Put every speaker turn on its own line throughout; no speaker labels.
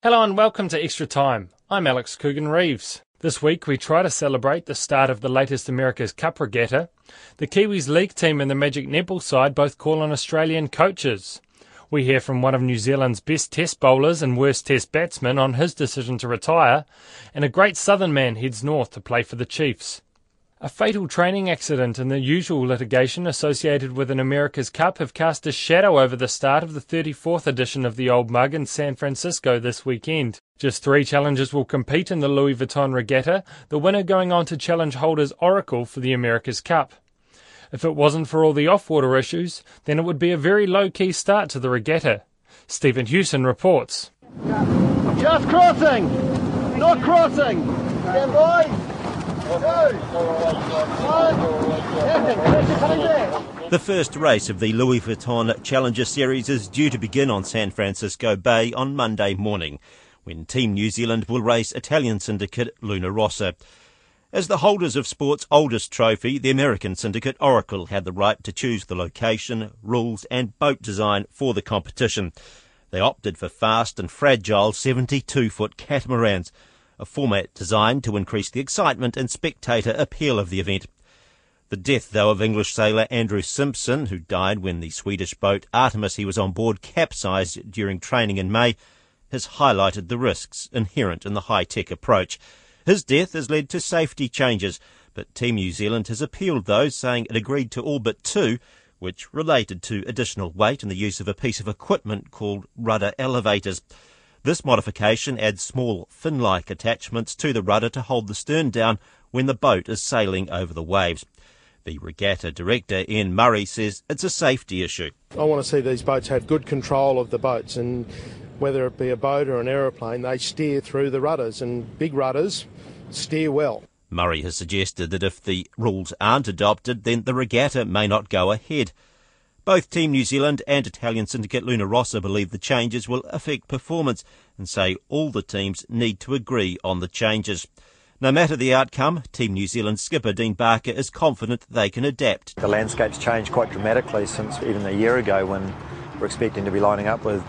Hello and welcome to Extra Time. I'm Alex Coogan Reeves. This week we try to celebrate the start of the latest America's Cup regatta. The Kiwis League team and the Magic Netball side both call on Australian coaches. We hear from one of New Zealand's best test bowlers and worst test batsmen on his decision to retire, and a great southern man heads north to play for the Chiefs. A fatal training accident and the usual litigation associated with an America's Cup have cast a shadow over the start of the 34th edition of the Old Mug in San Francisco this weekend. Just three challengers will compete in the Louis Vuitton Regatta, the winner going on to challenge holders Oracle for the America's Cup. If it wasn't for all the off-water issues, then it would be a very low-key start to the regatta. Stephen Hewson reports.
Just crossing! Not crossing! Stand by!
The first race of the Louis Vuitton Challenger Series is due to begin on San Francisco Bay on Monday morning, when Team New Zealand will race Italian syndicate Luna Rossa. As the holders of sport's oldest trophy, the American syndicate Oracle had the right to choose the location, rules, and boat design for the competition. They opted for fast and fragile 72 foot catamarans a format designed to increase the excitement and spectator appeal of the event. The death, though, of English sailor Andrew Simpson, who died when the Swedish boat Artemis he was on board capsized during training in May, has highlighted the risks inherent in the high-tech approach. His death has led to safety changes, but Team New Zealand has appealed those, saying it agreed to all but two, which related to additional weight and the use of a piece of equipment called rudder elevators. This modification adds small fin-like attachments to the rudder to hold the stern down when the boat is sailing over the waves. The regatta director, Iain Murray, says it's a safety issue.
I want to see these boats have good control of the boats and whether it be a boat or an aeroplane, they steer through the rudders and big rudders steer well.
Murray has suggested that if the rules aren't adopted, then the regatta may not go ahead. Both Team New Zealand and Italian syndicate Luna Rossa believe the changes will affect performance and say all the teams need to agree on the changes. No matter the outcome, Team New Zealand skipper Dean Barker is confident they can adapt.
The landscape's changed quite dramatically since even a year ago when we're expecting to be lining up with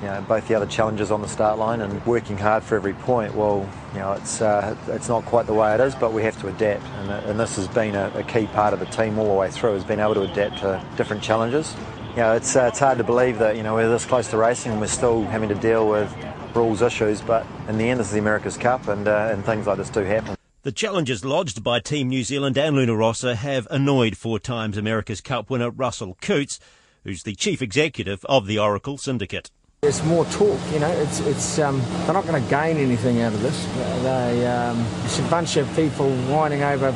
you know, both the other challengers on the start line and working hard for every point. Well, you know, it's uh, it's not quite the way it is, but we have to adapt, and, uh, and this has been a, a, key part of the team all the way through, has been able to adapt to different challenges. You know, it's uh, it's hard to believe that you know we're this close to racing and we're still having to deal with rules issues, but in the end, this is the America's Cup, and uh, and things like this do happen.
The challenges lodged by Team New Zealand and Luna Rossa have annoyed four times America's Cup winner Russell Coutts, who's the chief executive of the Oracle Syndicate.
There's more talk, you know. It's it's um, they're not going to gain anything out of this. They um, it's a bunch of people whining over,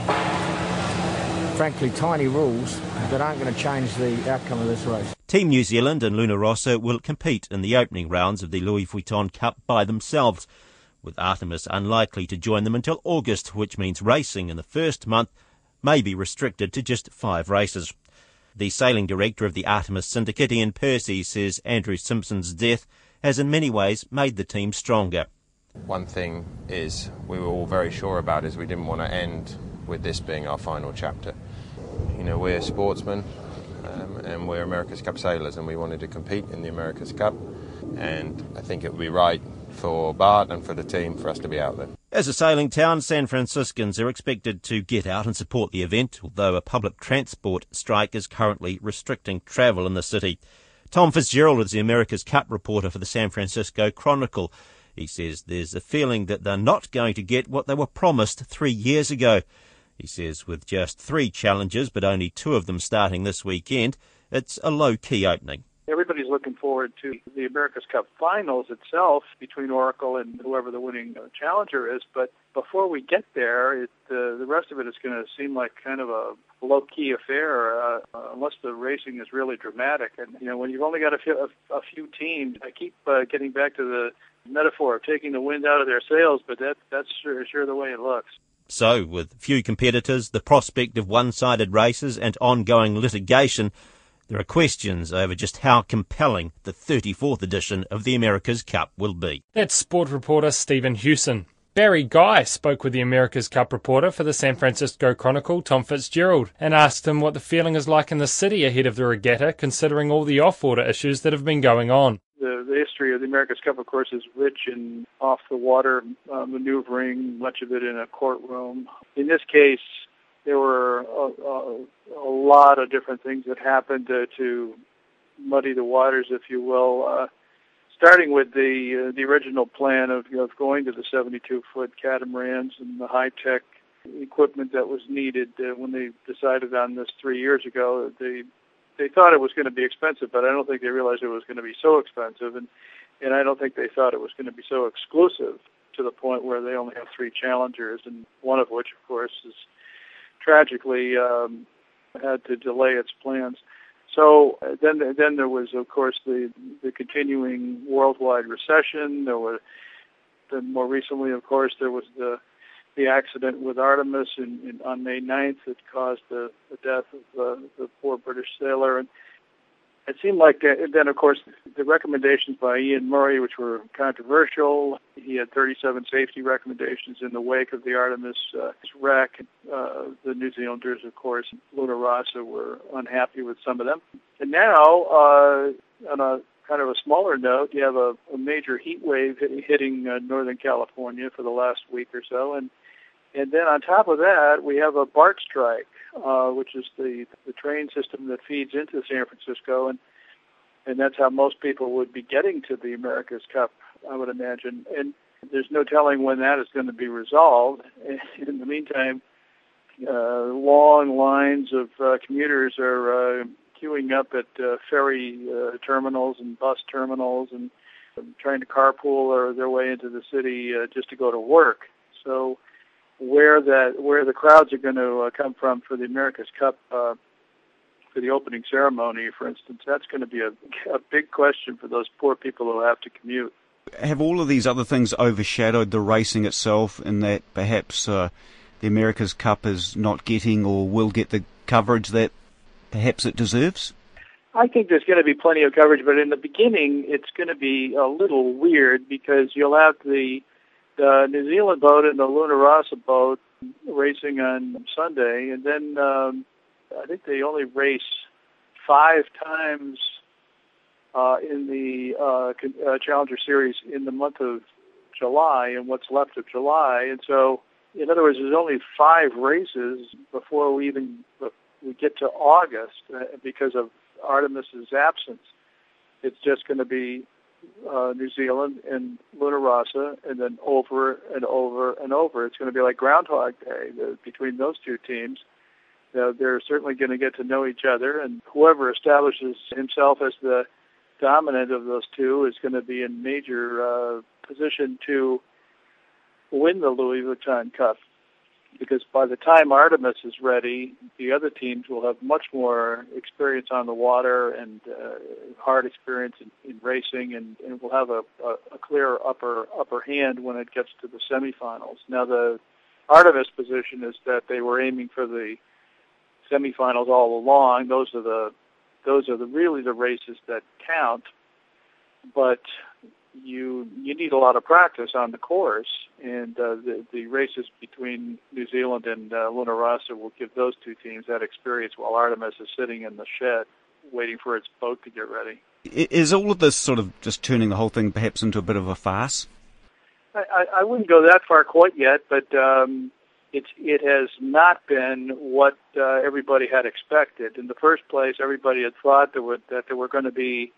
frankly, tiny rules that aren't going to change the outcome of this race.
Team New Zealand and Luna Rossa will compete in the opening rounds of the Louis Vuitton Cup by themselves, with Artemis unlikely to join them until August, which means racing in the first month may be restricted to just five races. The sailing director of the Artemis Syndicate, Iain Percy, says Andrew Simpson's death has in many ways made the team stronger.
One thing is we were all very sure about is we didn't want to end with this being our final chapter. You know, we're sportsmen um, and we're America's Cup sailors and we wanted to compete in the America's Cup and I think it would be right for Bart and for the team for us to be out there.
As a sailing town, San Franciscans are expected to get out and support the event, although a public transport strike is currently restricting travel in the city. Tom Fitzgerald is the America's Cup reporter for the San Francisco Chronicle. He says there's a feeling that they're not going to get what they were promised three years ago. He says with just three challenges, but only two of them starting this weekend, it's a low key opening.
Everybody's looking forward to the America's Cup finals itself between Oracle and whoever the winning uh, challenger is. But before we get there, it, uh, the rest of it is going to seem like kind of a low-key affair, uh, unless the racing is really dramatic. And you know, when you've only got a few, a, a few teams, I keep uh, getting back to the metaphor of taking the wind out of their sails, but that that's sure, sure the way it looks.
So, with few competitors, the prospect of one-sided races and ongoing litigation there are questions over just how compelling the 34th edition of the America's Cup will be.
That's sport reporter Stephen Hewson. Barry Guy spoke with the America's Cup reporter for the San Francisco Chronicle, Tom Fitzgerald, and asked him what the feeling is like in the city ahead of the regatta, considering all the off-water issues that have been going on.
The, the history of the America's Cup, of course, is rich in off-the-water uh, maneuvering, much of it in a courtroom. In this case, there were a, a, a lot of different things that happened to, to muddy the waters, if you will. Uh, starting with the uh, the original plan of, of going to the 72 foot catamarans and the high tech equipment that was needed uh, when they decided on this three years ago. They they thought it was going to be expensive, but I don't think they realized it was going to be so expensive, and and I don't think they thought it was going to be so exclusive to the point where they only have three challengers, and one of which, of course, is tragically um, had to delay its plans. So uh, then, then there was, of course, the the continuing worldwide recession. There was, then more recently, of course, there was the the accident with Artemis in, in, on May 9th that caused the, the death of uh, the poor British sailor. And it seemed like uh, then, of course, the recommendations by Iain Murray, which were controversial. He had 37 safety recommendations in the wake of the Artemis uh, wreck. Uh, the New Zealanders, of course, Luna Rossa, were unhappy with some of them. And now, uh, on a kind of a smaller note, you have a, a major heat wave hitting uh, Northern California for the last week or so, and and then on top of that, we have a BART strike, uh, which is the the train system that feeds into San Francisco, and and that's how most people would be getting to the America's Cup, I would imagine. And there's no telling when that is going to be resolved. In the meantime, uh, long lines of uh, commuters are uh, queuing up at uh, ferry uh, terminals and bus terminals and trying to carpool or their way into the city uh, just to go to work. So where that where the crowds are going to uh, come from for the America's Cup uh, for the opening ceremony, for instance, that's going to be a, a big question for those poor people who have to commute.
Have all of these other things overshadowed the racing itself, in that perhaps uh, the America's Cup is not getting or will get the coverage that perhaps it deserves?
I think there's going to be plenty of coverage, but in the beginning, it's going to be a little weird because you'll have the the New Zealand boat and the Luna Rossa boat racing on Sunday, and then um, I think they only race five times uh, in the uh, uh, Challenger Series in the month of July and what's left of July, and so in other words, there's only five races before we even we get to August uh, because of Artemis's absence. It's just going to be uh, New Zealand and Luna Rossa, and then over and over and over. It's going to be like Groundhog Day the, between those two teams. Uh, they're certainly going to get to know each other, and whoever establishes himself as the dominant of those two is going to be in major uh, position to win the Louis Vuitton Cup because by the time Artemis is ready, the other teams will have much more experience on the water and uh, hard experience in, in racing, and, and will have a, a, a clear upper upper hand when it gets to the semifinals. Now, the Artemis position is that they were aiming for the semifinals all along. Those are the those are the really the races that count. But you you need a lot of practice on the course, and uh, the the races between New Zealand and uh, Luna Rossa will give those two teams that experience while Artemis is sitting in the shed waiting for its boat to get ready.
Is all of this sort of just turning the whole thing perhaps into a bit of a farce?
I, I, wouldn't go that far quite yet, but um, it's it has not been what uh, everybody had expected. In the first place, everybody had thought that, would, that there were going to be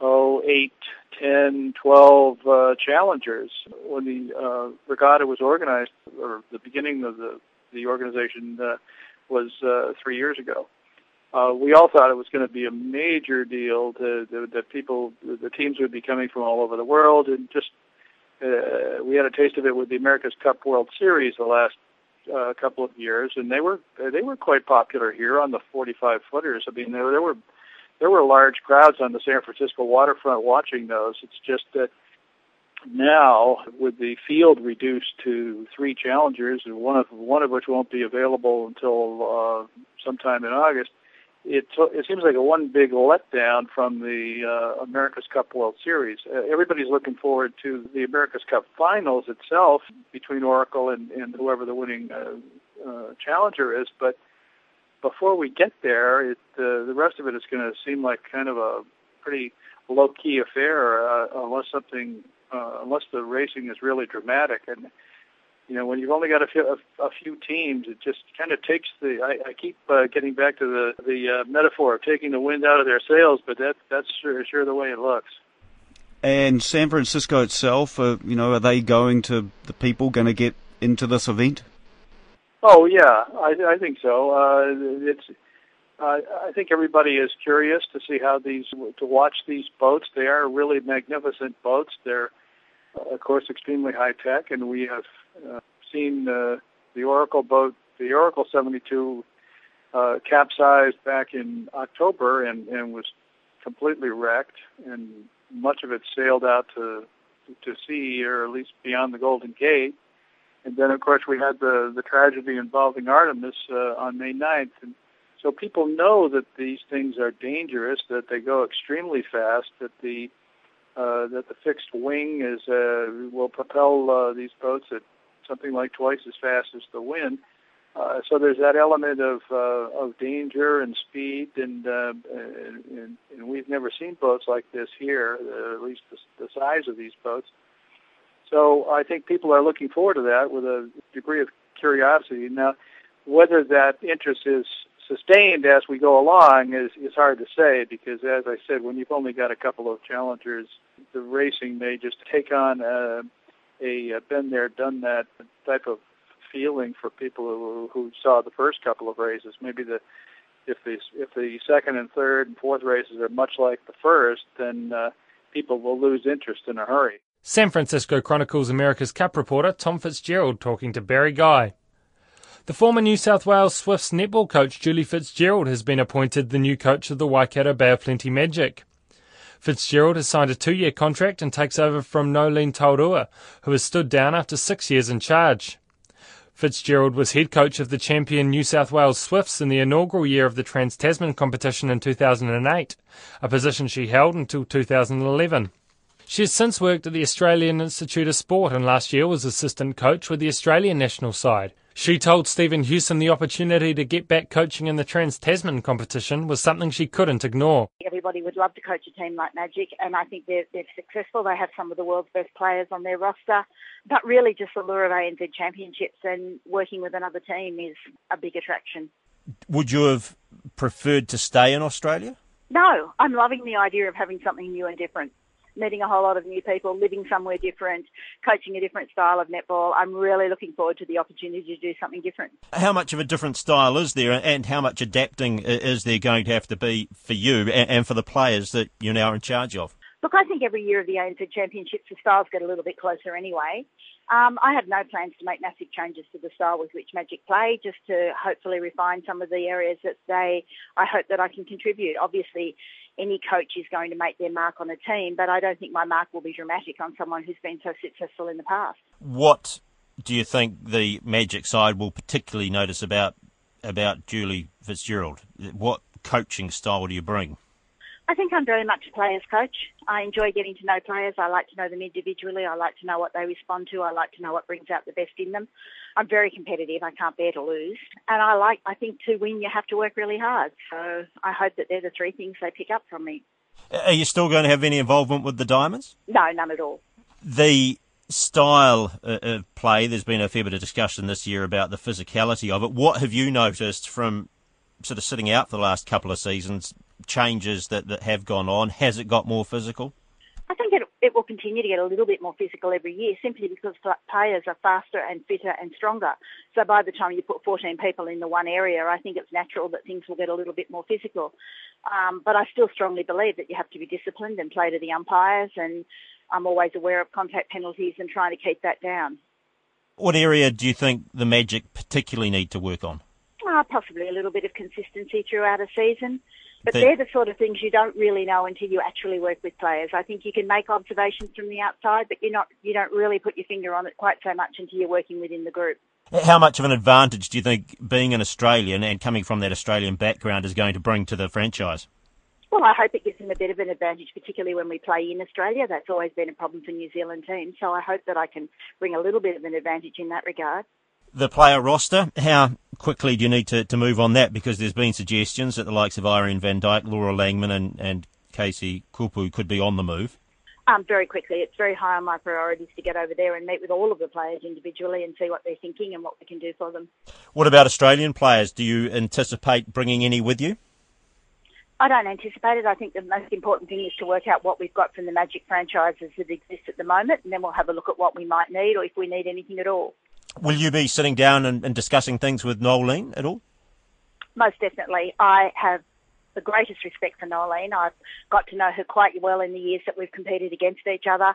oh, eight, ten, twelve uh, challengers. When the uh, regatta was organized, or the beginning of the the organization uh, was uh, three years ago, Uh, we all thought it was going to be a major deal to, to, that people, the teams would be coming from all over the world, and just uh, we had a taste of it with the America's Cup World Series the last uh, couple of years, and they were they were quite popular here on the 45 footers. I mean, there, there were there were large crowds on the San Francisco waterfront watching those. It's just that now, with the field reduced to three challengers, and one of one of which won't be available until uh, sometime in August, it it seems like a one big letdown from the uh, America's Cup World Series. Uh, everybody's looking forward to the America's Cup Finals itself between Oracle and, and whoever the winning uh, uh, challenger is, but before we get there, it, uh, the rest of it is going to seem like kind of a pretty low key affair, uh, unless something, uh, unless the racing is really dramatic and you know, when you've only got a few, a, a few teams, it just kind of takes the. I, I keep uh, getting back to the the uh, metaphor of taking the wind out of their sails, but that that's sure, sure the way it looks.
And San Francisco itself, uh, you know, are they going to the people going to get into this event?
Oh yeah, I, I think so. Uh, it's. Uh, I think everybody is curious to see how these to watch these boats. They are really magnificent boats. They're, uh, of course, extremely high tech, and we have uh, seen uh, the Oracle boat, the Oracle 72, uh, capsized back in October and, and was completely wrecked, and much of it sailed out to to sea, or at least beyond the Golden Gate. And then, of course, we had the the tragedy involving Artemis uh, on May 9th, and so people know that these things are dangerous, that they go extremely fast, that the uh, that the fixed wing is uh, will propel uh, these boats at something like twice as fast as the wind. Uh, so there's that element of uh, of danger and speed, and, uh, and and we've never seen boats like this here, uh, at least the, the size of these boats. So I think people are looking forward to that with a degree of curiosity. Now, whether that interest is sustained as we go along is, is hard to say because, as I said, when you've only got a couple of challengers, the racing may just take on a, a been there, done that type of feeling for people who, who saw the first couple of races. Maybe the if the if the second and third and fourth races are much like the first, then uh, people will lose interest in a hurry.
San Francisco Chronicles America's Cup reporter Tom Fitzgerald talking to Barry Guy. The former New South Wales Swifts netball coach Julie Fitzgerald has been appointed the new coach of the Waikato Bay of Plenty Magic. Fitzgerald has signed a two year contract and takes over from Noeline Taurua, who has stood down after six years in charge. Fitzgerald was head coach of the champion New South Wales Swifts in the inaugural year of the Trans Tasman competition in 2008, a position she held until 2011. She has since worked at the Australian Institute of Sport and last year was assistant coach with the Australian national side. She told Stephen Hewson the opportunity to get back coaching in the Trans Tasman competition was something she couldn't ignore.
Everybody would love to coach a team like Magic, and I think they're, they're successful. They have some of the world's best players on their roster, but really just the lure of ANZ championships and working with another team is a big attraction.
Would you have preferred to stay in Australia?
No, I'm loving the idea of having something new and different meeting a whole lot of new people, living somewhere different, coaching a different style of netball. I'm really looking forward to the opportunity to do something different.
How much of a different style is there, and how much adapting is there going to have to be for you and for the players that you're now in charge of?
Look, I think every year of the ANZ Championships, the styles get a little bit closer anyway. Um, I have no plans to make massive changes to the style with which Magic play, just to hopefully refine some of the areas that they, I hope that I can contribute. Obviously, any coach is going to make their mark on a team, but I don't think my mark will be dramatic on someone who's been so successful in the past.
What do you think the Magic side will particularly notice about about Julie Fitzgerald? What coaching style do you bring?
I think I'm very much a player's coach. I enjoy getting to know players. I like to know them individually. I like to know what they respond to. I like to know what brings out the best in them. I'm very competitive. I can't bear to lose. And I like, I think to win, you have to work really hard. So I hope that they're the three things they pick up from me.
Are you still going to have any involvement with the Diamonds?
No, none at all.
The style of play, there's been a fair bit of discussion this year about the physicality of it. What have you noticed from sort of sitting out for the last couple of seasons changes that, that have gone on? Has it got more physical?
I think it it will continue to get a little bit more physical every year simply because players are faster and fitter and stronger. So by the time you put 14 people in the one area, I think it's natural that things will get a little bit more physical. Um, but I still strongly believe that you have to be disciplined and play to the umpires, and I'm always aware of contact penalties and trying to keep that down.
What area do you think the Magic particularly need to work on?
Uh, possibly a little bit of consistency throughout a season. But they're the sort of things you don't really know until you actually work with players. I think you can make observations from the outside, but you're not you don't really put your finger on it quite so much until you're working within the group.
How much of an advantage do you think being an Australian and coming from that Australian background is going to bring to the franchise?
Well, I hope it gives them a bit of an advantage, particularly when we play in Australia. That's always been a problem for New Zealand teams. So I hope that I can bring a little bit of an advantage in that regard.
The player roster, how quickly do you need to, to move on that? Because there's been suggestions that the likes of Irene van Dyk, Laura Langman, and, and Casey Kopua could be on the move.
Um, very quickly. It's very high on my priorities to get over there and meet with all of the players individually and see what they're thinking and what we can do for them.
What about Australian players? Do you anticipate bringing any with you?
I don't anticipate it. I think the most important thing is to work out what we've got from the Magic franchises that exist at the moment, and then we'll have a look at what we might need or if we need anything at all.
Will you be sitting down and, and discussing things with Noeline at all?
Most definitely. I have the greatest respect for Noeline. I've got to know her quite well in the years that we've competed against each other.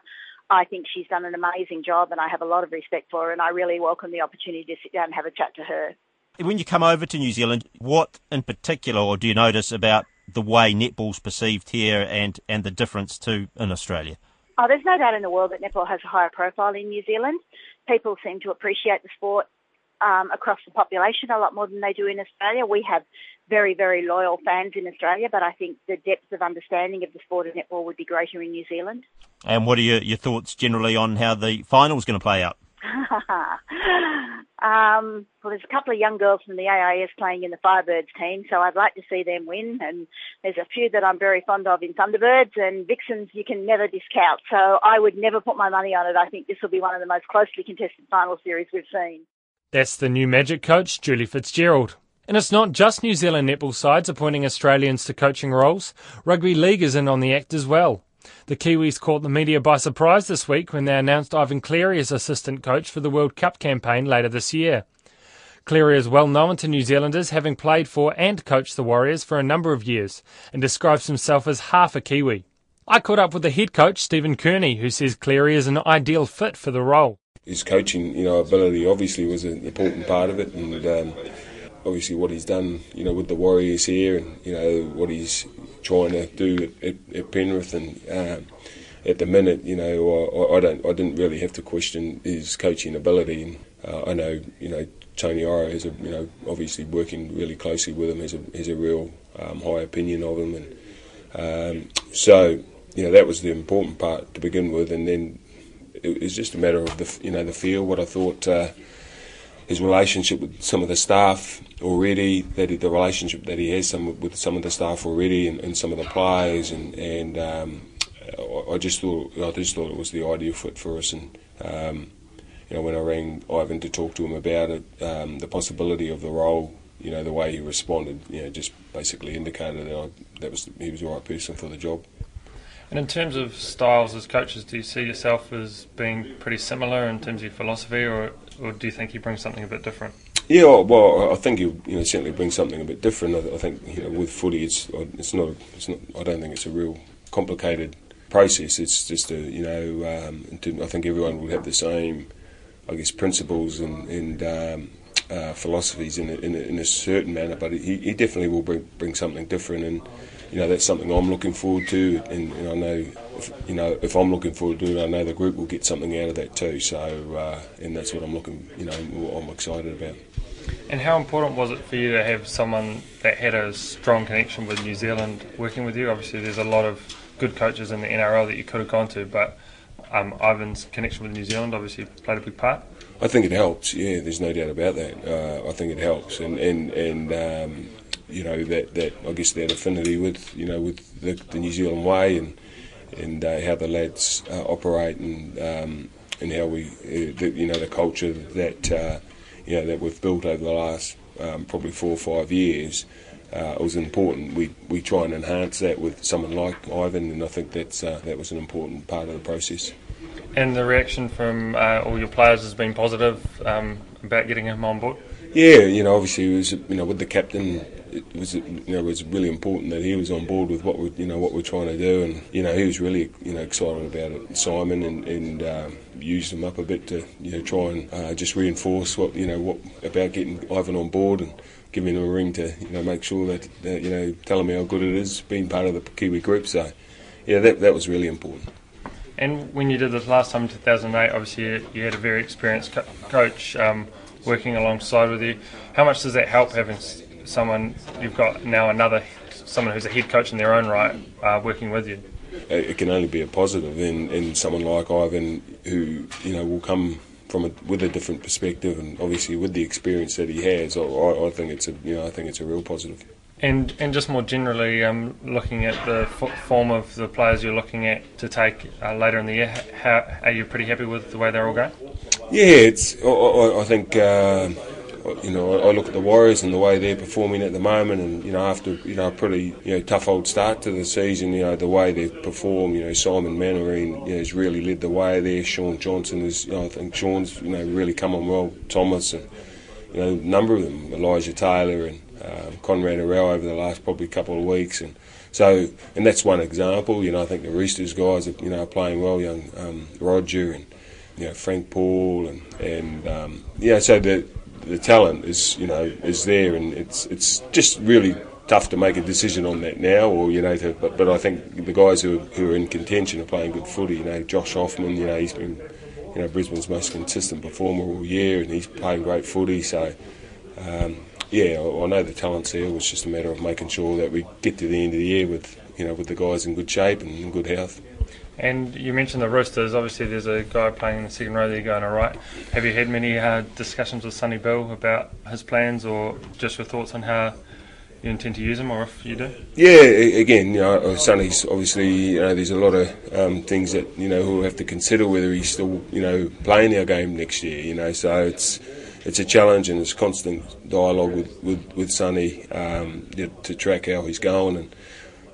I think she's done an amazing job, and I have a lot of respect for her, and I really welcome the opportunity to sit down and have a chat to her.
When you come over to New Zealand, what in particular, or do you notice about the way netball's perceived here and, and the difference to in Australia?
Oh, there's no doubt in the world that netball has a higher profile in New Zealand. People seem to appreciate the sport um, across the population a lot more than they do in Australia. We have very, very loyal fans in Australia, but I think the depth of understanding of the sport of netball would be greater in New Zealand.
And what are your, your thoughts generally on how the final's going to play out?
um, well, there's a couple of young girls from the AIS playing in the Firebirds team, so I'd like to see them win. And there's a few that I'm very fond of in Thunderbirds and Vixens. You can never discount, so I would never put my money on it. I think this will be one of the most closely contested final series we've seen.
That's the new Magic coach, Julie Fitzgerald. And it's not just New Zealand netball sides appointing Australians to coaching roles. Rugby league is in on the act as well. The Kiwis caught the media by surprise this week when they announced Ivan Cleary as assistant coach for the World Cup campaign later this year. Cleary is well known to New Zealanders, having played for and coached the Warriors for a number of years, and describes himself as half a Kiwi. I caught up with the head coach, Stephen Kearney, who says Cleary is an ideal fit for the role.
His coaching, you know, ability obviously was an important part of it, and um, obviously what he's done, you know, with the Warriors here, and you know what he's trying to do at, at Penrith, and um, at the minute, you know, I, I, don't, I didn't really have to question his coaching ability. And, uh, I know, you know, Tony Iro has a, you know, obviously working really closely with him has a has a real um, high opinion of him, and um, so you know that was the important part to begin with, and then it was just a matter of the you know the feel. What I thought. Uh, his relationship with some of the staff already, that he, the relationship that he has some with some of the staff already, and, and some of the players, and and um, I, just thought I just thought it was the ideal fit for us, and um, you know when I rang Ivan to talk to him about it, um, the possibility of the role, you know the way he responded, you know just basically indicated that I, that was he was the right person for the job.
And in terms of styles as coaches, do you see yourself as being pretty similar in terms of your philosophy, or or do you think he brings something a bit different?
Yeah, well, I think he you know certainly brings something a bit different. I, I think you know with footy, it's it's not it's not. I don't think it's a real complicated process. It's just a you know um, I think everyone will have the same, I guess, principles and and um, uh, philosophies in a, in, a, in a certain manner. But he, he definitely will bring bring something different and you know that's something I'm looking forward to, and, and I know if, you know if I'm looking forward to it, I know the group will get something out of that too. So uh, and that's what I'm looking, you know, I'm excited about.
And how important was it for you to have someone that had a strong connection with New Zealand working with you? Obviously, there's a lot of good coaches in the NRL that you could have gone to, but um, Ivan's connection with New Zealand obviously played a big part.
I think it helps. Yeah, there's no doubt about that. Uh, I think it helps, and and and um, you know that, that I guess that affinity with you know with the, the New Zealand way and and uh, how the lads uh, operate and um, and how we uh, the, you know the culture that uh, you know that we've built over the last um, probably four or five years. uh, it was important. We we try and enhance that with someone like Ivan, and I think that's uh, that was an important part of the process.
And the reaction from uh, all your players has been positive um, about getting him on board.
Yeah, you know, obviously it was you know with the captain. It was you know it was really important that he was on board with what we you know what we're trying to do, and you know he was really you know excited about it. Simon and, and um, used him up a bit to you know try and uh, just reinforce what you know what about getting Ivan on board and giving him a ring to you know make sure that, you know telling me how good it is being part of the Kiwi group. So yeah, that that was really important.
And when you did this last time in 2008, obviously you, you had a very experienced co- coach um, working alongside with you. How much does that help having someone you've got now another someone who's a head coach in their own right uh, working with you?
It can only be a positive in, in someone like Ivan who you know will come from a, with a different perspective and obviously with the experience that he has. I, I think it's a you know I think it's a real positive.
And and just more generally, um, looking at the f- form of the players you're looking at to take uh, later in the year, how are you pretty happy with the way they're all going?
Yeah, it's. I, I, I think. Uh, you know, I look at the Warriors and the way they're performing at the moment, and you know, after you know a pretty you know tough old start to the season, you know the way they've performed, you know, Simon Mannering you know, has really led the way there. Shaun Johnson is, you know, I think Shaun's you know really come on well. Thomas and you know a number of them, Elijah Taylor and um, Konrad Hurrell over the last probably couple of weeks, and so and that's one example. You know, I think the Roosters guys are you know are playing well. Young um, Roger and you know Frank Paul and and um, yeah, so the the talent is you know is there, and it's it's just really tough to make a decision on that now, or you know, to, but but I think the guys who who are in contention are playing good footy. You know, Josh Hoffman, you know, he's been you know Brisbane's most consistent performer all year, and he's playing great footy. So. Um, yeah, I know the talent's there. It's just a matter of making sure that we get to the end of the year with you know with the guys in good shape and in good health.
And you mentioned the Roosters. Obviously, there's a guy playing in the second row there going all right. Have you had many uh, discussions with Sonny Bill about his plans, or just your thoughts on how you intend to use him, or if you do?
Yeah, again, you know, Sonny's obviously, you know, there's a lot of um, things that you know we'll have to consider whether he's still, you know, playing our game next year. You know, so it's it's a challenge and it's constant dialogue with with, with Sonny um, to track how he's going and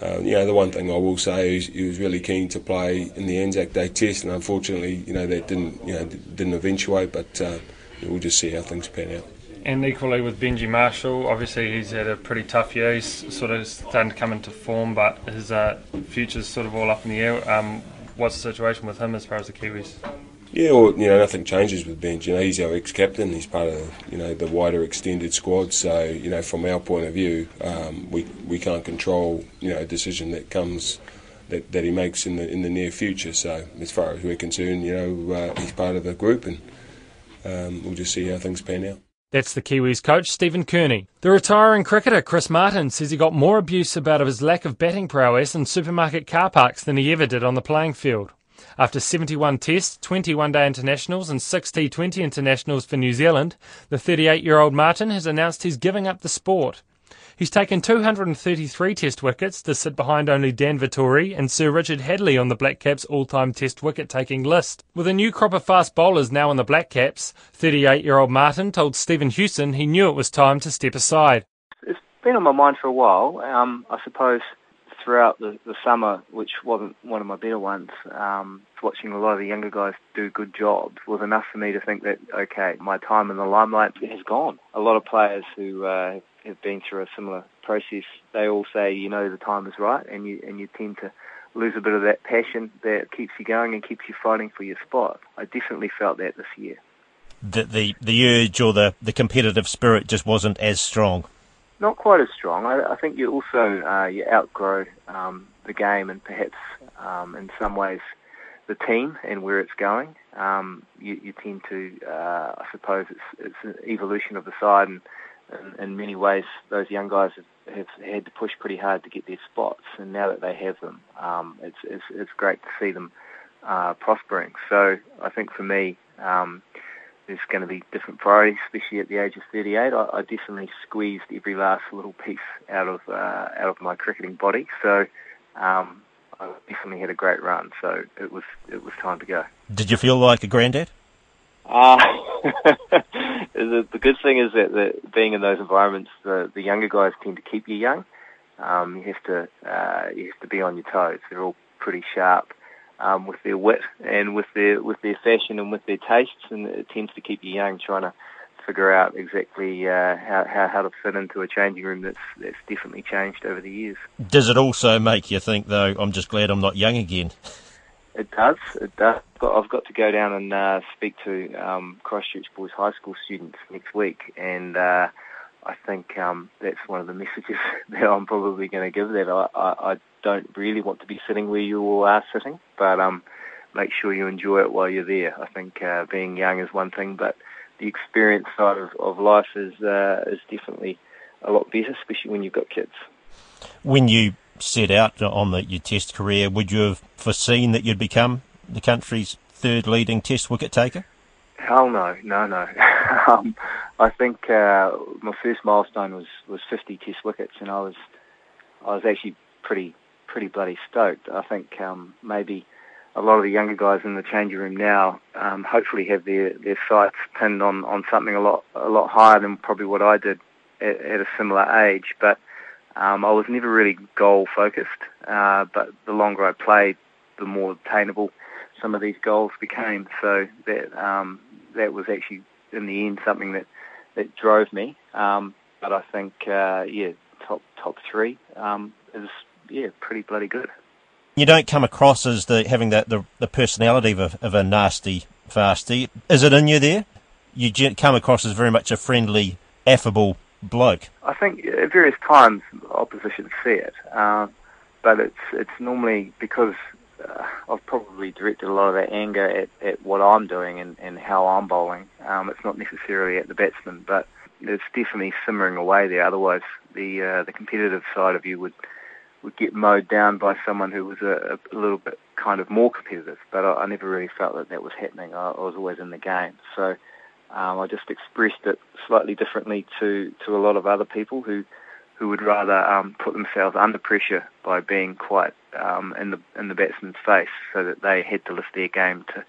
uh, you know, the one thing I will say is he was really keen to play in the Anzac Day Test, and unfortunately, you know, that didn't, you know, didn't eventuate. But uh, we'll just see how things pan out.
And equally with Benji Marshall, obviously he's had a pretty tough year. He's sort of starting to come into form, but his uh, future's sort of all up in the air. Um, what's the situation with him as far as the Kiwis?
Yeah, well, you know, nothing changes with Benj. You know, he's our ex-captain. He's part of you know the wider extended squad. So you know, from our point of view, um, we we can't control you know a decision that comes that, that he makes in the in the near future. So as far as we're concerned, you know, uh, he's part of the group, and um, we'll just see how things pan out.
That's the Kiwis coach, Stephen Kearney. The retiring cricketer, Chris Martin, says he got more abuse about his lack of batting prowess in supermarket car parks than he ever did on the playing field. After 71 tests, 21 Day internationals, and 6 T20 internationals for New Zealand, the 38 year old Martin has announced he's giving up the sport. He's taken 233 test wickets to sit behind only Dan Vettori and Sir Richard Hadlee on the Black Caps all time test wicket taking list. With a new crop of fast bowlers now in the Black Caps, 38 year old Martin told Stephen Hewson he knew it was time to step aside.
It's been on my mind for a while. Um, I suppose throughout the, the summer, which wasn't one of my better ones, um, watching a lot of the younger guys do good jobs was enough for me to think that, okay, my time in the limelight has gone. A lot of players who uh, have been through a similar process, they all say, you know, the time is right, and you, and you tend to lose a bit of that passion that keeps you going and keeps you fighting for your spot. I definitely felt that this year.
The, the, the urge or the, the competitive spirit just wasn't as strong
not quite as strong. I, I think you also uh, you outgrow um, the game and perhaps um, in some ways the team and where it's going. Um, you, you tend to, uh, I suppose, it's, it's an evolution of the side, and, and in many ways, those young guys have, have had to push pretty hard to get their spots, and now that they have them, um, it's, it's it's great to see them uh, prospering. So I think for me. Um, there's going to be different priorities, especially at the age of 38. I, I definitely squeezed every last little piece out of uh, out of my cricketing body. So um, I definitely had a great run. So it was it was time to go.
Did you feel like a granddad?
Uh, the, the good thing is that, that being in those environments, the, the younger guys tend to keep you young. Um, you have to uh, you have to be on your toes. They're all pretty sharp um, with their wit and with their with their fashion and with their tastes, and it tends to keep you young, trying to figure out exactly uh, how, how how to fit into a changing room that's that's definitely changed over the years.
Does it also make you think, though? I'm just glad I'm not young again.
It does. It does. I've got to go down and uh, speak to um, Christchurch Boys High School students next week, and uh, I think um, that's one of the messages that I'm probably going to give. That I, I, I don't really want to be sitting where you all are sitting, but um, make sure you enjoy it while you're there. I think uh, being young is one thing, but the experience side of, of life is uh, is definitely a lot better, especially when you've got kids.
When you set out on the, your Test career, would you have foreseen that you'd become the country's third leading Test wicket taker?
Hell no, no, no. um, I think uh, my first milestone was, was 50 Test wickets, and I was I was actually pretty pretty bloody stoked. I think um, maybe a lot of the younger guys in the changing room now um, hopefully have their, their sights pinned on, on something a lot a lot higher than probably what I did at, at a similar age. But um, I was never really goal focused, uh, but the longer I played, the more attainable some of these goals became. So that um, that was actually in the end something that that drove me. Um, but I think uh, yeah, top top three um, is yeah pretty bloody good.
You don't come across as the having that the, the personality of a, of a nasty fasty. Is it in you there? You come across as very much a friendly, affable bloke.
I think at various times opposition see it, uh, but it's it's normally because uh, I've probably directed a lot of that anger at, at what I'm doing and, and how I'm bowling. Um, it's not necessarily at the batsman, but it's definitely simmering away there. Otherwise, the uh, the competitive side of you would would get mowed down by someone who was a, a little bit kind of more competitive. But I, I never really felt that that was happening. I, I was always in the game, so um, I just expressed it slightly differently to, to a lot of other people who who would rather um, put themselves under pressure by being quite um, in the in the batsman's face, so that they had to lift their game to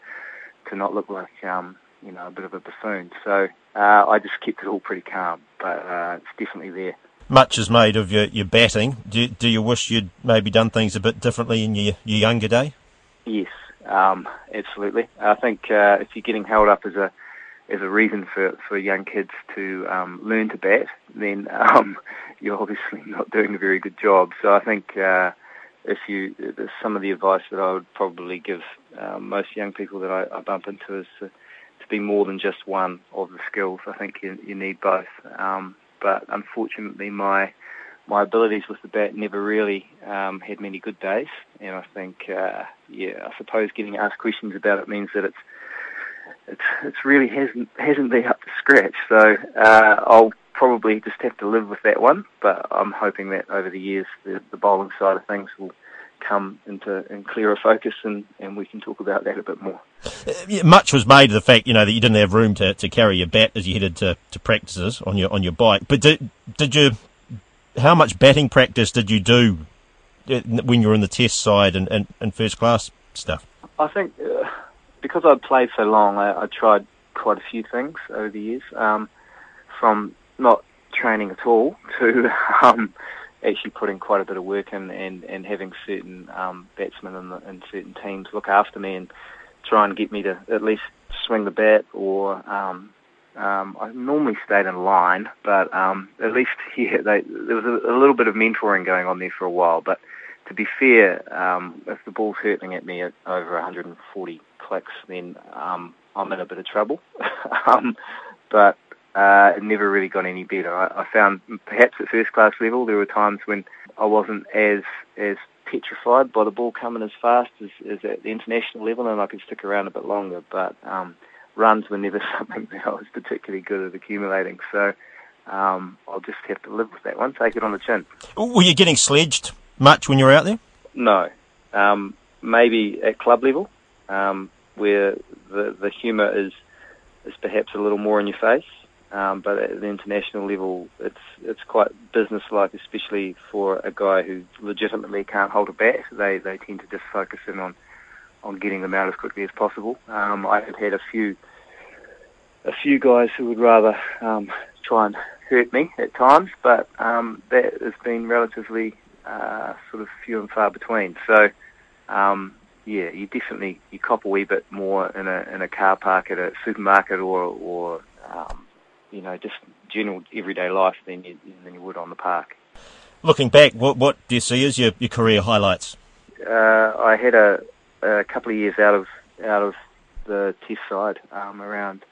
to not look like um, you know a bit of a buffoon. So uh, I just kept it all pretty calm, but uh, it's definitely there.
Much is made of your, your batting. Do, do you wish you'd maybe done things a bit differently in your, your younger day?
Yes, um, absolutely. I think uh, if you're getting held up as a as a reason for, for young kids to um, learn to bat, then um, you're obviously not doing a very good job. So I think uh, if you, some of the advice that I would probably give uh, most young people that I, I bump into is to, to, be more than just one of the skills. I think you, you need both. Um, but unfortunately, my my abilities with the bat never really um, had many good days, and I think, uh, yeah, I suppose getting asked questions about it means that it's it's it's really hasn't hasn't been up to scratch. So uh, I'll probably just have to live with that one. But I'm hoping that over the years the, the bowling side of things will come into in clearer focus and, and we can talk about that a bit more.
Uh, much was made of the fact, you know, that you didn't have room to, to carry your bat as you headed to, to practices on your on your bike. But did did you how much batting practice did you do uh, when you were in the test side and, and, and first class stuff?
I think uh, because I'd played so long, I, I tried quite a few things over the years, um, from not training at all to um, actually putting quite a bit of work in and, and having certain um, batsmen in, the, in certain teams look after me and try and get me to at least swing the bat or um, um, I normally stayed in line, but um, at least yeah, they, there was a, a little bit of mentoring going on there for a while. But to be fair, um, if the ball's hurtling at me at over 140 clicks, then um, I'm in a bit of trouble. um, but uh, it never really got any better. I, I found perhaps at first class level there were times when I wasn't as as petrified by the ball coming as fast as, as at the international level, and I could stick around a bit longer. But um, runs were never something that I was particularly good at accumulating. So um, I'll just have to live with that one. Take it on the chin.
Were you getting sledged much when you were out there?
No. Um, maybe at club level um, where the the humour is is perhaps a little more in your face. Um, but at the international level, it's it's quite businesslike, especially for a guy who legitimately can't hold a bat. They they tend to just focus in on on getting them out as quickly as possible. Um, I have had a few a few guys who would rather um, try and hurt me at times, but um, that has been relatively uh, sort of few and far between. So, um, yeah, you definitely you cop a wee bit more in a in a car park at a supermarket or or um, you know just general everyday life than you than you would on the park.
Looking back, what what do you see as your, your career highlights?
Uh, I had a, a couple of years out of out of the test side um, around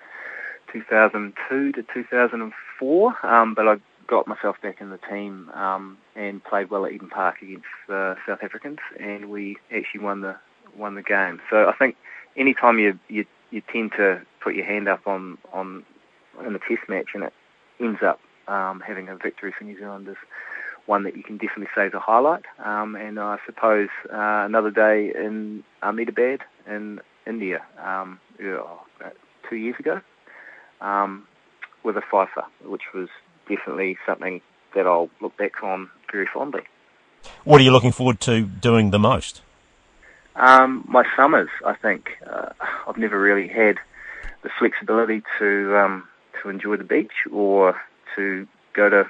2002 to 2004, um, but I got myself back in the team um, and played well at Eden Park against the uh, South Africans, and we actually won the won the game. So I think any time you, you you tend to put your hand up on on in the test match and it ends up um, having a victory for New Zealand is one that you can definitely say is a highlight. Um, and I suppose uh, another day in Ahmedabad in India um, two years ago um, with a fifer, which was definitely something that I'll look back on very fondly.
What are you looking forward to doing the most?
Um, my summers, I think. Uh, I've never really had the flexibility to um, to enjoy the beach or to go to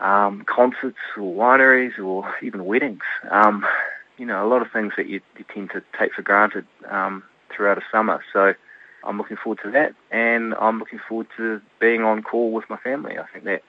um, concerts or wineries or even weddings. Um, you know, a lot of things that you, you tend to take for granted um, throughout a summer. So I'm looking forward to that, and I'm looking forward to being on call with my family. I think that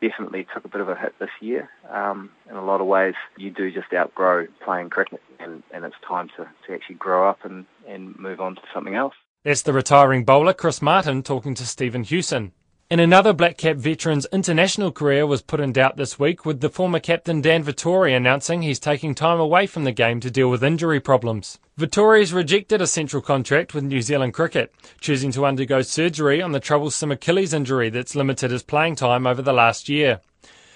definitely took a bit of a hit this year. Um, in a lot of ways, you do just outgrow playing cricket, and, and it's time to, to actually grow up and, and move on to something else.
That's the retiring bowler Chris Martin talking to Stephen Hewson. In another Black Cap veteran's international career was put in doubt this week with the former captain Dan Vettori announcing he's taking time away from the game to deal with injury problems. Vettori's rejected a central contract with New Zealand cricket, choosing to undergo surgery on the troublesome Achilles injury that's limited his playing time over the last year.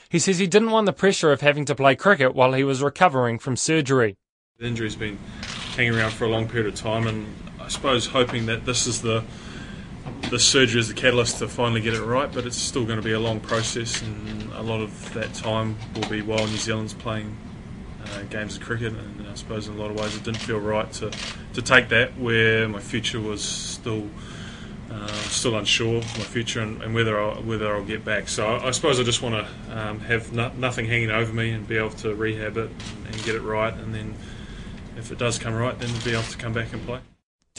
He says he didn't want the pressure of having to play cricket while he was recovering from surgery.
The injury's been hanging around for a long period of time, and suppose hoping that this is the the surgery is the catalyst to finally get it right, but it's still going to be a long process, and a lot of that time will be while New Zealand's playing uh, games of cricket. And I suppose in a lot of ways it didn't feel right to, to take that where my future was still uh, still unsure my future and, and, whether I'll, whether I'll get back. So I, I suppose I just want to um, have no, nothing hanging over me and be able to rehab it and get it right, and then if it does come right, then be able to come back and play.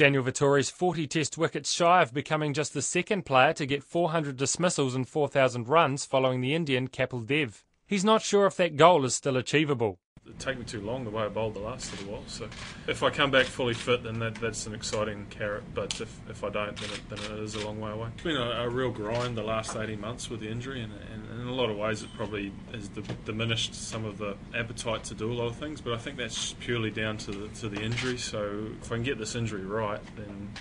Daniel Vettori's 40 test wickets shy of becoming just the second player to get 400 dismissals and 4,000 runs following the Indian Kapil Dev. He's not sure if that goal is still achievable.
It'd take me too long the way I bowled the last little while. So if I come back fully fit, then that, that's an exciting carrot. But if, if I don't, then it, then it is a long way away. It's been a, a real grind the last 18 months with the injury, and, and, and in a lot of ways, it probably has diminished some of the appetite to do a lot of things. But I think that's purely down to the, to the injury. So if I can get this injury right, then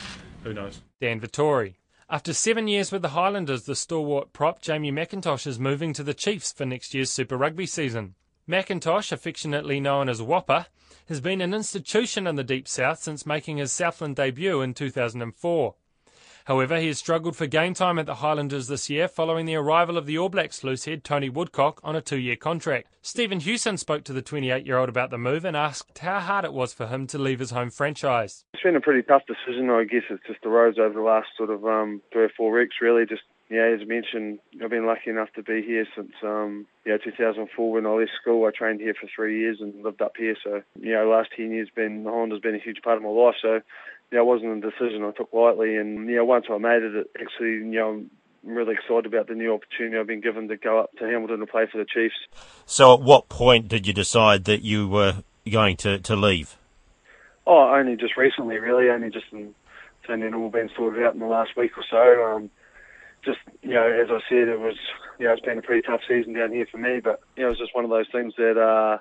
who knows?
Dan Vettori. After seven years with the Highlanders, the stalwart prop Jamie Mackintosh is moving to the Chiefs for next year's Super Rugby season. Mackintosh, affectionately known as Whopper, has been an institution in the Deep South since making his Southland debut in 2004. However, he has struggled for game time at the Highlanders this year following the arrival of the All Blacks loosehead Tony Woodcock on a two year contract. Stephen Hewson spoke to the 28 year old about the move and asked how hard it was for him to leave his home franchise.
It's been a pretty tough decision, I guess. It's just arose over the last sort of um, three or four weeks, really. Just yeah, as mentioned, I've been lucky enough to be here since um, yeah 2004 when I left school. I trained here for three years and lived up here. So you know, last ten years been Holland has been a huge part of my life. So yeah, it wasn't a decision I took lightly. And you know, once I made it, it actually you know. I'm really excited about the new opportunity I've been given to go up to Hamilton to play for the Chiefs.
So, at what point did you decide that you were going to, to leave?
Oh, only just recently, really. Only just in, it's only all been sorted out in the last week or so. Um, just you know, as I said, it was you know it's been a pretty tough season down here for me, but you know it was just one of those things that uh,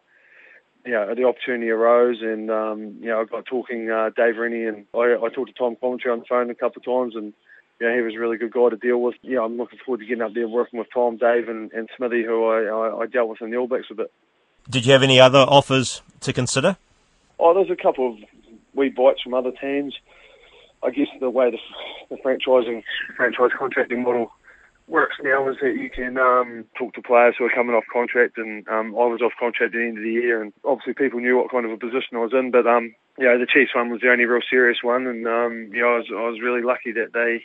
you know the opportunity arose, and um, you know I got talking uh, Dave Rennie, and I, I talked to Tom Coventry on the phone a couple of times, and you know he was a really good guy to deal with. You know I'm looking forward to getting up there working with Tom, Dave, and, and Smithy, who I, I, I dealt with in the All Blacks a bit.
Did you have any other offers to consider?
Oh, there's a couple of wee bites from other teams. I guess the way the, the franchising franchise contracting model works now is that you can um, talk to players who are coming off contract, and um, I was off contract at the end of the year, and obviously people knew what kind of a position I was in. But um, you know, the Chiefs one was the only real serious one, and um, you know, I was I was really lucky that they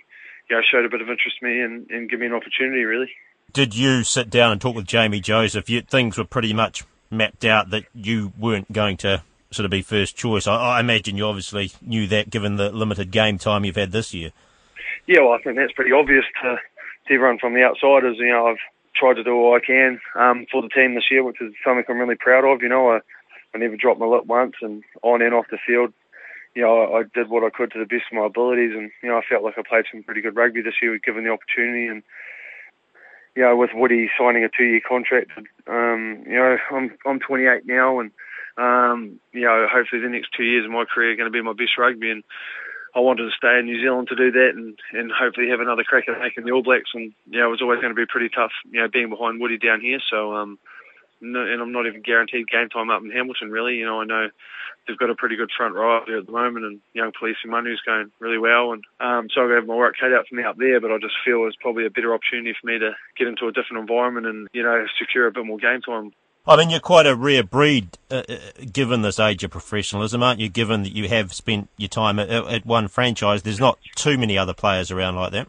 you know, showed a bit of interest in me and, and give me an opportunity, really.
Did you sit down and talk with Jamie Joseph? You, things were pretty much mapped out that you weren't going to sort of be first choice. I, I imagine you obviously knew that given the limited game time you've had this year.
Yeah, well, I think that's pretty obvious to, to everyone from the outsiders. You know, I've tried to do all I can um, for the team this year, which is something I'm really proud of. You know, I, I never dropped my lip once, and on and off the field, you know, I, I did what I could to the best of my abilities, and you know, I felt like I played some pretty good rugby this year, given the opportunity, and you know, with Woody signing a two-year contract, um, you know, I'm I'm 28 now, and um, you know, hopefully the next two years of my career are going to be my best rugby, and I wanted to stay in New Zealand to do that, and and hopefully have another crack at making the All Blacks, and you know, it was always going to be pretty tough, you know, being behind Woody down here, so um, no, and I'm not even guaranteed game time up in Hamilton. Really, you know, I know they've got a pretty good front row up there at the moment, and young Pauliasi Manu's going really well, and um, so to have my work cut out for me up there. But I just feel it's probably a better opportunity for me to get into a different environment and you know secure a bit more game time.
I mean, you're quite a rare breed, uh, uh given this age of professionalism, aren't you? Given that you have spent your time at, at one franchise, there's not too many other players around like that.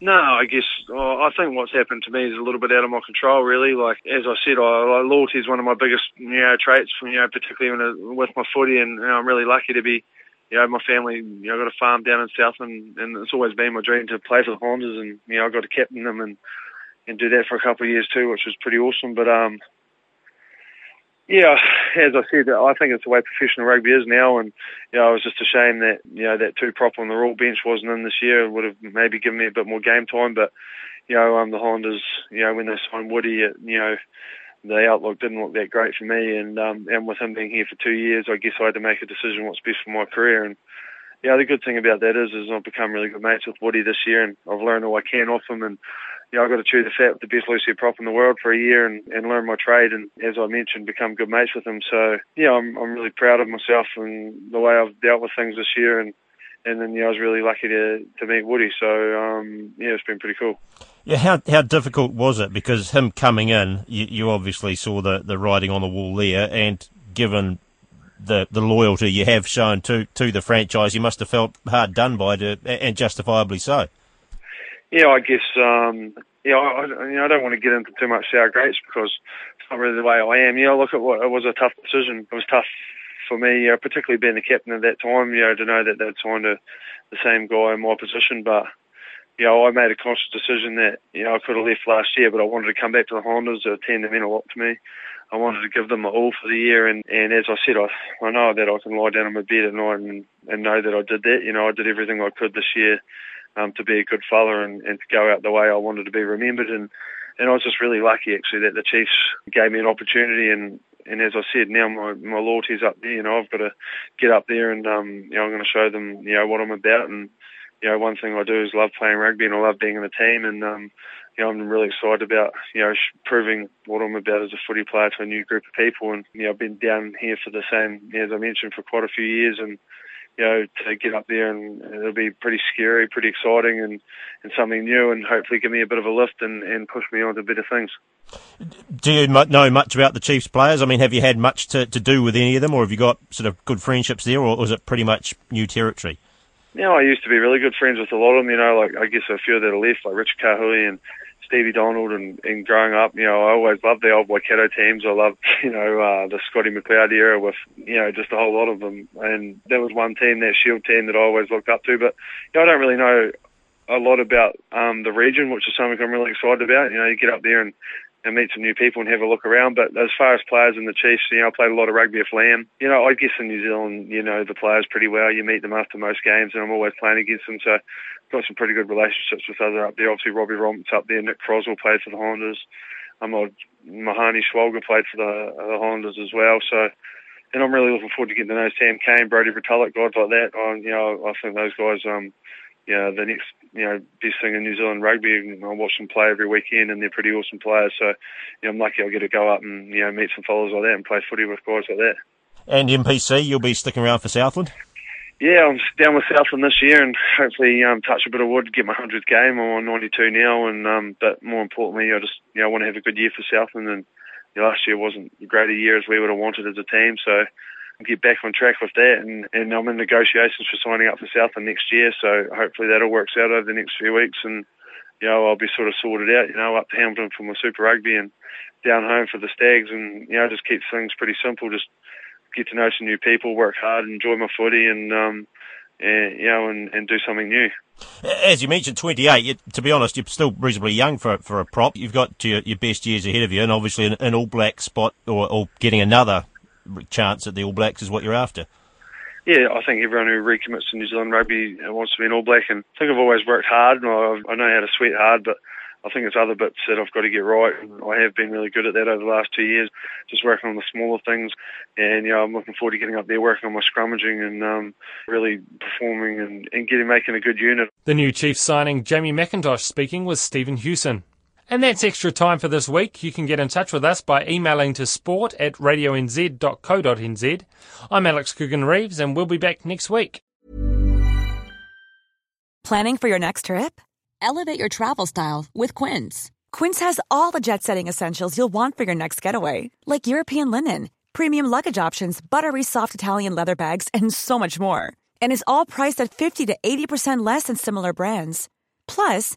No, I guess oh, I think what's happened to me is a little bit out of my control. Really, like as I said, I, loyalty is one of my biggest you know traits. From you know, particularly when, with my footy, and you know, I'm really lucky to be. You know, my family. You know, I've got a farm down in Southland, and it's always been my dream to play for the Highlanders, and you know, I got to captain them and and do that for a couple of years too, which was pretty awesome. But um, yeah, as I said, I think it's the way professional rugby is now, and you know, it was just a shame that you know that two prop on the rule bench wasn't in this year. It would have maybe given me a bit more game time, but you know, um, the Highlanders, you know, when they signed Woody, it, you know, the outlook didn't look that great for me, and um, and with him being here for two years, I guess I had to make a decision what's best for my career, and yeah, the good thing about that is, is I've become really good mates with Woody this year, and I've learned all I can off him, and you know, I got to chew the fat with the best loose prop in the world for a year and, and learn my trade. And as I mentioned, become good mates with him. So, yeah, I'm, I'm really proud of myself and the way I've dealt with things this year. And, and then, yeah, I was really lucky to, to meet Woody. So, um, yeah, it's been pretty cool.
Yeah, how how difficult was it? Because him coming in, you, you obviously saw the, the writing on the wall there, and given the the loyalty you have shown to, to the franchise, you must have felt hard done by, and justifiably so.
Yeah, I guess um, know, I, you know, I don't want to get into too much sour grapes because it's not really the way I am. You know, look at what it was a tough decision. It was tough for me, you know, particularly being the captain at that time. You know, to know that they'd signed a, the same guy in my position, but you know, I made a conscious decision that you know I could have left last year, but I wanted to come back to the Highlanders. A team that meant a lot to me. I wanted to give them all for the year, and, and as I said, I, I know that I can lie down in my bed at night and, and know that I did that. You know, I did everything I could this year um, to be a good fella and, and to go out the way I wanted to be remembered. And, and I was just really lucky actually that the Chiefs gave me an opportunity and and as I said, now my my loyalty's up there. You know, I've got to get up there and um, you know I'm going to show them you know what I'm about. And you know, one thing I do is love playing rugby and I love being in the team. And um, you know, I'm really excited about you know proving what I'm about as a footy player to a new group of people. And you know, I've been down here for the same as I mentioned for quite a few years and you know, to get up there and it'll be pretty scary, pretty exciting, and, and something new, and hopefully give me a bit of a lift and, and push me on to better things.
Do you know much about the Chiefs players? I mean, have you had much to, to do with any of them, or have you got sort of good friendships there, or was it pretty much new territory?
Yeah, you know, I used to be really good friends with a lot of them. You know, like I guess a few that are left, like Richard Kahui and Stevie Donald and, and growing up, you know, I always loved the old Waikato teams. I loved, you know, uh, the Scotty McLeod era with, you know, just a whole lot of them. And there was one team, that Shield team, that I always looked up to. But, you know, I don't really know a lot about um, the region, which is something I'm really excited about. You know, you get up there and and meet some new people and have a look around. But as far as players in the Chiefs, you know, I played a lot of rugby with Lamb. You know, I guess in New Zealand, you know, the players pretty well. You meet them after most games, and I'm always playing against them. So I've got some pretty good relationships with other up there. Obviously, Robbie Roberts up there. Nick Crosswell played for the Highlanders. Um, Mahonri Schwalger played for the, the Highlanders as well. So, and I'm really looking forward to getting to know Sam Cane, Brodie Retallick, guys like that. I, you know, I think those guys, um, you know, the next, you know, best thing in New Zealand rugby. And I watch them play every weekend, and they're pretty awesome players. So, you know, I'm lucky I'll get to go up and you know meet some fellas like that and play footy with guys like that.
And NPC, you'll be sticking around for Southland.
Yeah, I'm down with Southland this year, and hopefully um, touch a bit of wood, get my hundredth game. I'm on 92 now, and um, but more importantly, I just you know want to have a good year for Southland. And you know, last year wasn't as great a year as we would have wanted as a team, so get back on track with that. And, and I'm in negotiations for signing up for Southland next year, so hopefully that all works out over the next few weeks. And you know, I'll be sort of sorted out, you know, up to Hamilton for my Super Rugby and down home for the Stags, and you know, just keep things pretty simple. Just get to know some new people, work hard, enjoy my footy, and um, and, you know, and, and do something new.
As you mentioned, 28. You, to be honest, you're still reasonably young for for a prop. You've got your, your best years ahead of you, and obviously an, an All Black spot or, or getting another chance at the All Blacks is what you're after.
Yeah, I think everyone who recommits to New Zealand rugby wants to be an All Black, and I think I've always worked hard. And I, I know how to sweat hard, but I think it's other bits that I've got to get right. And I have been really good at that over the last two years, just working on the smaller things. And you know, I'm looking forward to getting up there, working on my scrummaging, and um, really performing and, and getting making a good unit.
The new chief signing, Jamie Mackintosh, speaking with Stephen Hewson. And that's extra time for this week. You can get in touch with us by emailing to sport at radionz.co.nz. I'm Alex Coogan Reeves, and we'll be back next week.
Planning for your next trip? Elevate your travel style with Quince. Quince has all the jet setting essentials you'll want for your next getaway, like European linen, premium luggage options, buttery soft Italian leather bags, and so much more. And is all priced at 50 to 80% less than similar brands. Plus,